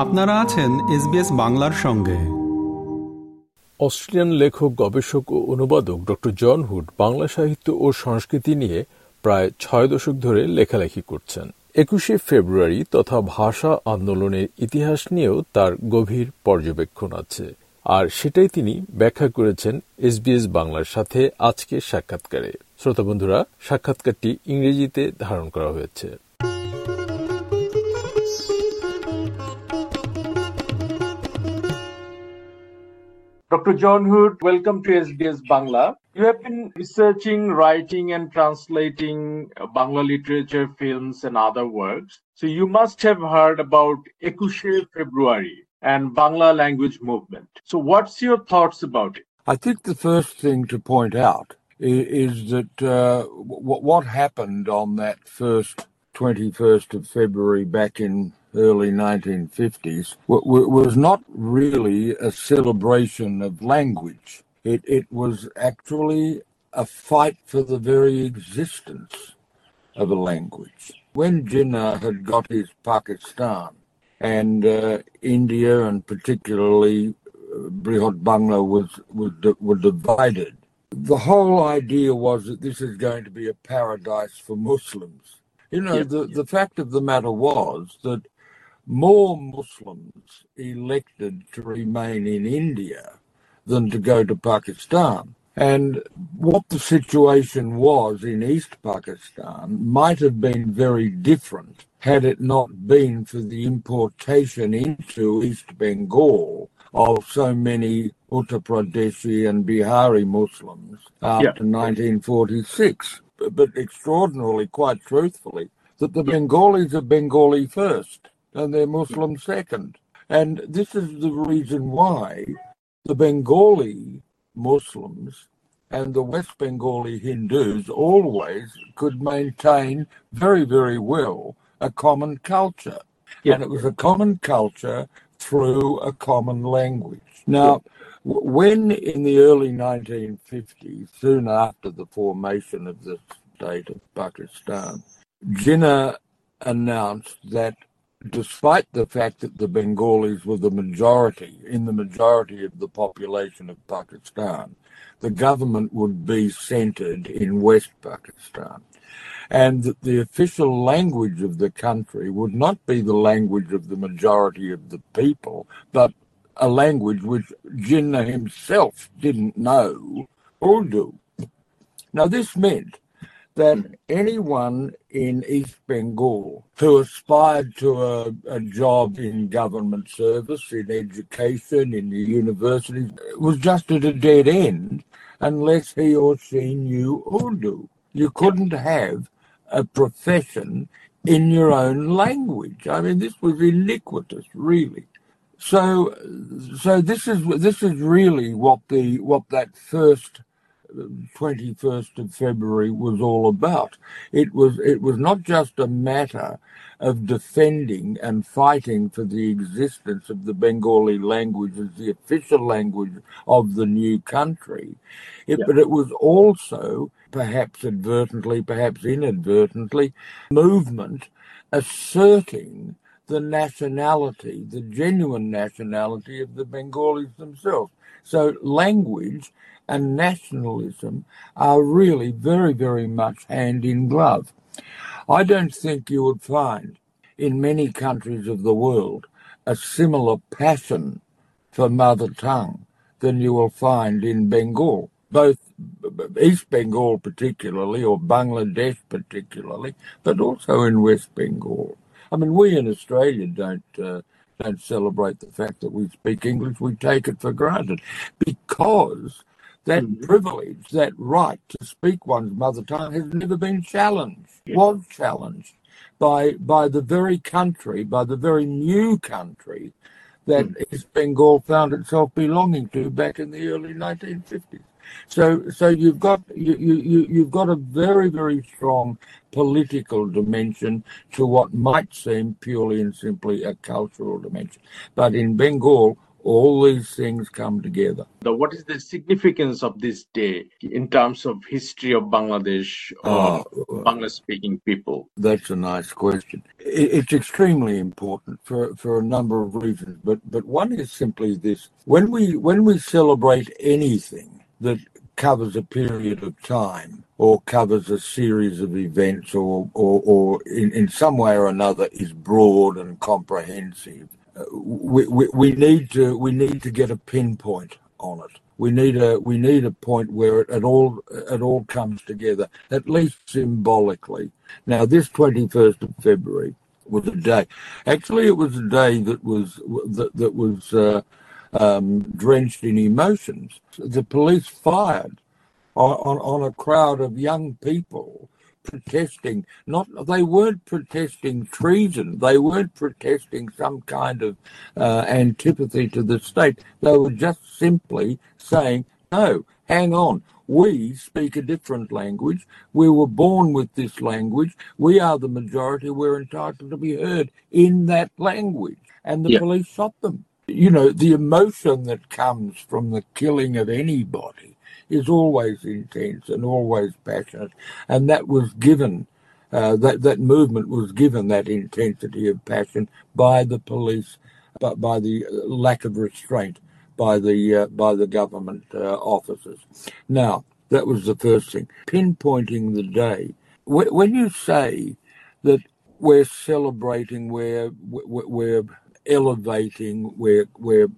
আপনারা আছেন এসবিএস বাংলার সঙ্গে। অস্ট্রেলিয়ান লেখক, গবেষক ও অনুবাদক ডক্টর জন হুড বাংলা সাহিত্য ও সংস্কৃতি নিয়ে প্রায় ছয় দশক ধরে লেখালেখি করছেন। একুশে ফেব্রুয়ারি তথা ভাষা আন্দোলনের ইতিহাস নিয়েও তার গভীর পর্যবেক্ষণ আছে। আর সেটাই তিনি ব্যাখ্যা করেছেন এসবিএস বাংলার সাথে আজকে সাক্ষাৎকারে। শ্রোতা বন্ধুরা, সাক্ষাৎকারটি ইংরেজিতে ধারণ করা হয়েছে। Dr. John Hood, welcome to SBS Bangla. You have been researching, writing, and translating Bangla literature, films, and other works. So you must have heard about Ekushe February, and Bangla language movement. So, what's your thoughts about it? I think the first thing to point out is, is that uh, w- what happened on that first 21st of February back in early 1950s w- w- was not really a celebration of language. It, it was actually a fight for the very existence of a language. When Jinnah had got his Pakistan, and uh, India and particularly uh, Brihot Bangla was, was were divided. The whole idea was that this is going to be a paradise for Muslims. You know, the, the fact of the matter was that more Muslims elected to remain in India than to go to Pakistan. And what the situation was in East Pakistan might have been very different had it not been for the importation into East Bengal of so many Uttar Pradeshi and Bihari Muslims after yeah. 1946. But extraordinarily, quite truthfully, that the Bengalis are Bengali first and they're Muslim second. And this is the reason why the Bengali Muslims and the West Bengali Hindus always could maintain very, very well a common culture. Yeah. And it was a common culture through a common language. Now, yeah. When in the early 1950s, soon after the formation of the state of Pakistan, Jinnah announced that despite the fact that the Bengalis were the majority, in the majority of the population of Pakistan, the government would be centered in West Pakistan and that the official language of the country would not be the language of the majority of the people, but a language which Jinnah himself didn't know Urdu. Now, this meant that hmm. anyone in East Bengal who aspired to a, a, job in government service, in education, in the universities, was just at a dead end unless he or she knew Urdu. You couldn't have a profession in your own language. I mean, this was iniquitous, really. So, so this is this is really what the what that first 21st of February was all about. It was it was not just a matter of defending and fighting for the existence of the Bengali language as the official language of the new country, it, yeah. but it was also, perhaps advertently, perhaps inadvertently, movement asserting the nationality, the genuine nationality of the Bengalis themselves. So language and nationalism are really very, very much hand in glove. I don't think you would find in many countries of the world a similar passion for mother tongue than you will find in Bengal, both East Bengal particularly, or Bangladesh particularly, but also in West Bengal. I mean, we in Australia don't uh, don't celebrate the fact that we speak English. We take it for granted because that mm-hmm. privilege, that right to speak one's mother tongue has never been challenged, yeah. was challenged by by the very country, by the very new country that mm. East Bengal found itself belonging to back in the early 1950s. So, so you've got you, you you've got a very very strong political dimension to what might seem purely and simply a cultural dimension, but in Bengal all these things come together. what is the significance of this day in terms of history of Bangladesh or uh, Bangla speaking people? That's a nice question. it's extremely important for, for a number of reasons, but but one is simply this: when we when we celebrate anything that covers a period of time or covers a series of events or or, or in, in some way or another is broad and comprehensive, uh, we, we, we need to we need to get a pinpoint on it we need a we need a point where it, it all it all comes together, at least symbolically. Now, this twenty first of February was a day. Actually, it was a day that was that that was uh, um, drenched in emotions. The police fired on, on, on a crowd of young people protesting. Not they weren't protesting treason. They weren't protesting some kind of uh, antipathy to the state. They were just simply saying no hang on. We speak a different language. We were born with this language. We are the majority. We're entitled to be heard in that language. And the yeah. police shot them you know the emotion that comes from the killing of anybody is always intense and always passionate, and that was given. Uh, that that movement was given that intensity of passion by the police, but by the lack of restraint by the uh, by the government uh, officers. Now that was the first thing. Pinpointing the day. When you say that we're celebrating, we're we're elevating, we're we're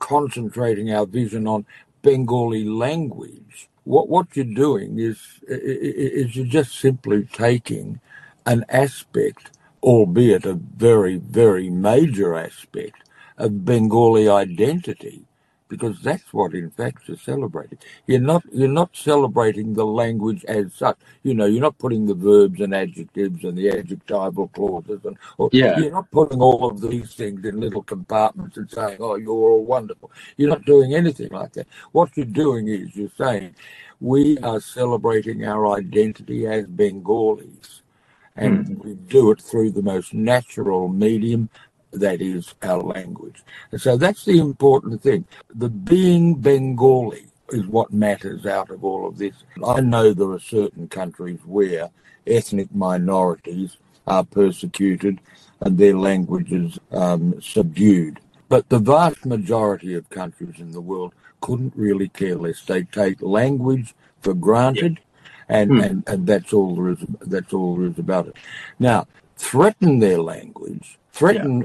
concentrating our vision on Bengali language, what what you're doing is is you're just simply taking an aspect, albeit a very very major aspect of Bengali identity, because that's what in fact you're celebrating. You're not you're not celebrating the language as such. You know, you're not putting the verbs and adjectives and the adjectival clauses and or, yeah. you're not putting all of these things in little compartments and saying, Oh, you're all wonderful. You're not doing anything like that. What you're doing is you're saying we are celebrating our identity as Bengalis. And mm. we do it through the most natural medium that is our language. And so that's the important thing. The being Bengali is what matters out of all of this. I know there are certain countries where ethnic minorities are persecuted and their languages um, subdued. But the vast majority of countries in the world couldn't really care less. They take language for granted, and, hmm. and, and that's all there is. That's all there is about it. Now, threaten their language, threaten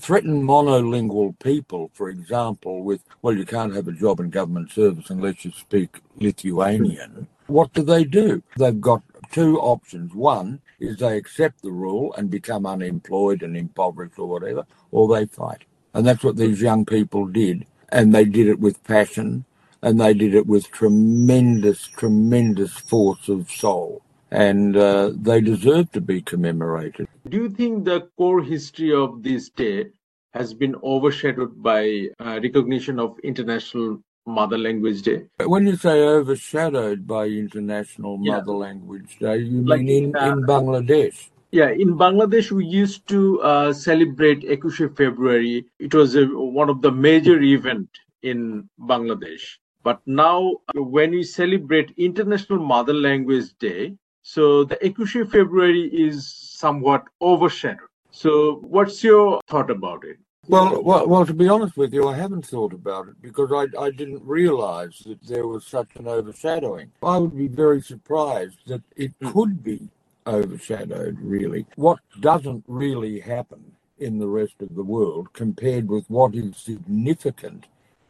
threaten monolingual people, for example, with, well, you can't have a job in government service unless you speak Lithuanian, what do they do? They've got two options. One is they accept the rule and become unemployed and impoverished or whatever, or they fight. And that's what these young people did. And they did it with passion and they did it with tremendous, tremendous force of soul and uh, they deserve to be commemorated. Do you think the core history of this day has been overshadowed by uh, recognition of International Mother Language Day? When you say overshadowed by International yeah. Mother Language Day, you like mean in, uh, in Bangladesh? Yeah, in Bangladesh, we used to uh, celebrate Ekushe February. It was a, one of the major events in Bangladesh. But now, when we celebrate International Mother Language Day, so the Ekushe February is somewhat overshadowed. So what's your thought about it? Well, well, well, to be honest with you, I haven't thought about it because I, I didn't realize that there was such an overshadowing. I would be very surprised that it mm. could be overshadowed, really. What doesn't really happen in the rest of the world compared with what is significant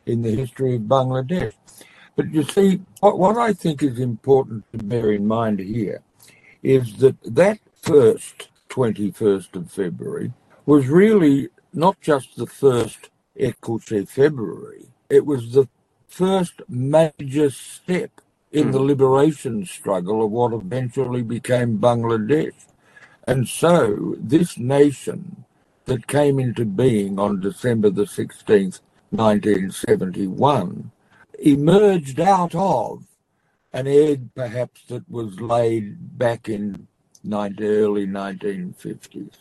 in the history of Bangladesh. But you see, what, what I think is important to bear in mind here is that that first 21st of February was really not just the first Ekushe February, it was the first major step in the hmm. liberation struggle of what eventually became Bangladesh. And so this nation that came into being on December the 16th, 1971, emerged out of an egg perhaps that was laid back in 19, early 1950s.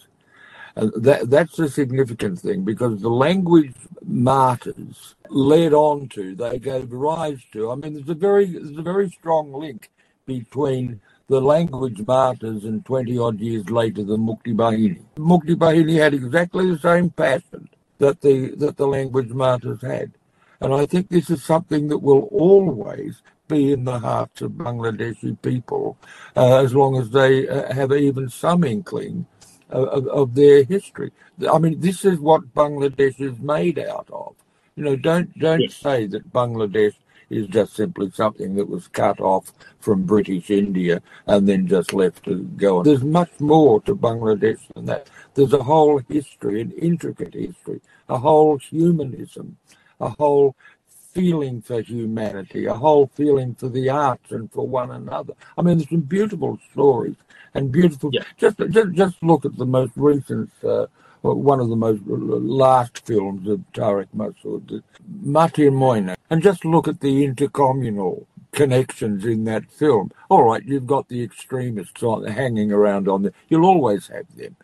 And that, that's a significant thing because the language martyrs led on to, they gave rise to, I mean, there's a very, there's a very strong link between the language martyrs and 20 odd years later the Mukti Bahini. Mukti Bahini had exactly the same passion that the, that the language martyrs had. And I think this is something that will always be in the hearts of Bangladeshi people uh, as long as they uh, have even some inkling of, of, their history. I mean, this is what Bangladesh is made out of. You know, don't don't yes. say that Bangladesh is just simply something that was cut off from British India and then just left to go. on. There's much more to Bangladesh than that. There's a whole history, an intricate history, a whole humanism, a whole feeling for humanity, a whole feeling for the arts and for one another. I mean, there's some beautiful stories and beautiful. Yeah. Just, just, just look at the most recent, uh, one of the most last films of Tareque Masud, Mati Moina, and just look at the intercommunal connections in that film. All right, you've got the extremists on, hanging around on there. You'll always have them,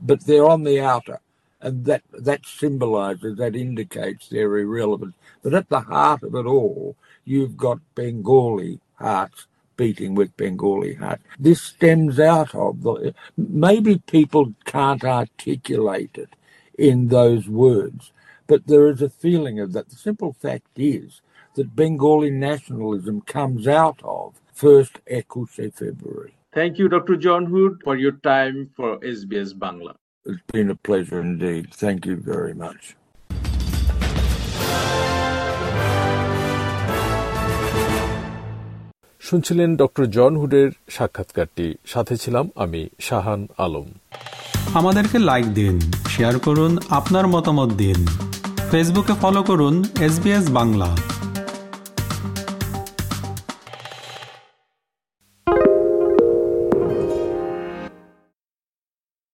but they're on the outer and that that symbolizes, that indicates their irrelevance. But at the heart of it all, you've got Bengali hearts beating with Bengali hearts. This stems out of the, maybe people can't articulate it in those words, but there is a feeling of that. The simple fact is that Bengali nationalism comes out of first Ekushe February. Thank you, Dr. John Hood, for your time for SBS Bangla. It's been a pleasure indeed. Thank you very much. শুনছিলেন doctor John হুডের সাক্ষাৎকারটি সাথে ছিলাম আমি শাহান আলম আমাদেরকে like দিন share করুন আপনার মতামত দিন ফেসবুকে ফলো করুন এস বাংলা